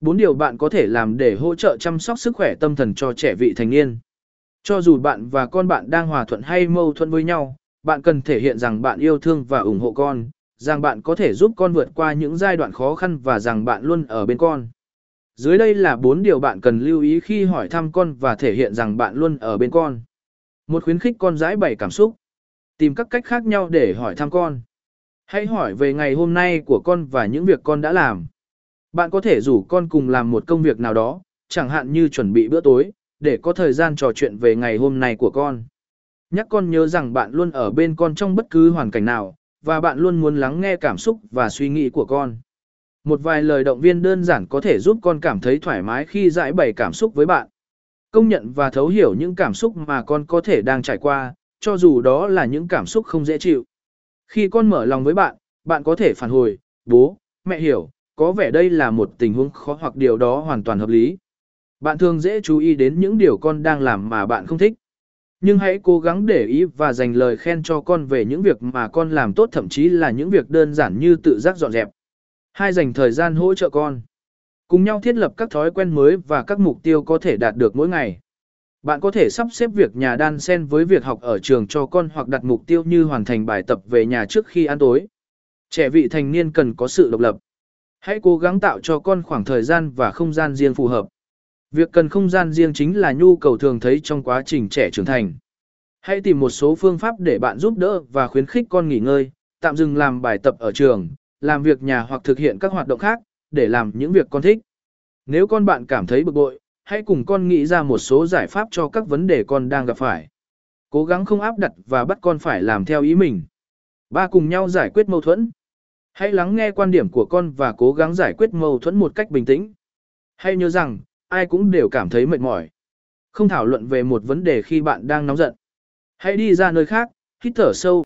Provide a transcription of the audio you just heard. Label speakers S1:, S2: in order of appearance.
S1: Bốn điều bạn có thể làm để hỗ trợ chăm sóc sức khỏe tâm thần cho trẻ vị thành niên. Cho dù bạn và con bạn đang hòa thuận hay mâu thuẫn với nhau, bạn cần thể hiện rằng bạn yêu thương và ủng hộ con, rằng bạn có thể giúp con vượt qua những giai đoạn khó khăn và rằng bạn luôn ở bên con. Dưới đây là bốn điều bạn cần lưu ý khi hỏi thăm con và thể hiện rằng bạn luôn ở bên con. Một khuyến khích con giải bày cảm xúc. Tìm các cách khác nhau để hỏi thăm con. Hãy hỏi về ngày hôm nay của con và những việc con đã làm. Bạn có thể rủ con cùng làm một công việc nào đó, chẳng hạn như chuẩn bị bữa tối, để có thời gian trò chuyện về ngày hôm nay của con. Nhắc con nhớ rằng bạn luôn ở bên con trong bất cứ hoàn cảnh nào, và bạn luôn muốn lắng nghe cảm xúc và suy nghĩ của con. Một vài lời động viên đơn giản có thể giúp con cảm thấy thoải mái khi giải bày cảm xúc với bạn. Công nhận và thấu hiểu những cảm xúc mà con có thể đang trải qua, cho dù đó là những cảm xúc không dễ chịu. Khi con mở lòng với bạn, bạn có thể phản hồi, bố, mẹ hiểu, có vẻ đây là một tình huống khó hoặc điều đó hoàn toàn hợp lý. Bạn thường dễ chú ý đến những điều con đang làm mà bạn không thích. Nhưng hãy cố gắng để ý và dành lời khen cho con về những việc mà con làm tốt, thậm chí là những việc đơn giản như tự giác dọn dẹp. Hai dành thời gian hỗ trợ con. Cùng nhau thiết lập các thói quen mới và các mục tiêu có thể đạt được mỗi ngày. Bạn có thể sắp xếp việc nhà đan xen với việc học ở trường cho con hoặc đặt mục tiêu như hoàn thành bài tập về nhà trước khi ăn tối. Trẻ vị thành niên cần có sự độc lập. Hãy cố gắng tạo cho con khoảng thời gian và không gian riêng phù hợp. Việc cần không gian riêng chính là nhu cầu thường thấy trong quá trình trẻ trưởng thành. Hãy tìm một số phương pháp để bạn giúp đỡ và khuyến khích con nghỉ ngơi, tạm dừng làm bài tập ở trường, làm việc nhà hoặc thực hiện các hoạt động khác, để làm những việc con thích. Nếu con bạn cảm thấy bực bội, hãy cùng con nghĩ ra một số giải pháp cho các vấn đề con đang gặp phải. Cố gắng không áp đặt và bắt con phải làm theo ý mình. Ba cùng nhau giải quyết mâu thuẫn. Hãy lắng nghe quan điểm của con và cố gắng giải quyết mâu thuẫn một cách bình tĩnh. Hãy nhớ rằng, ai cũng đều cảm thấy mệt mỏi. Không thảo luận về một vấn đề khi bạn đang nóng giận. Hãy đi ra nơi khác, hít thở sâu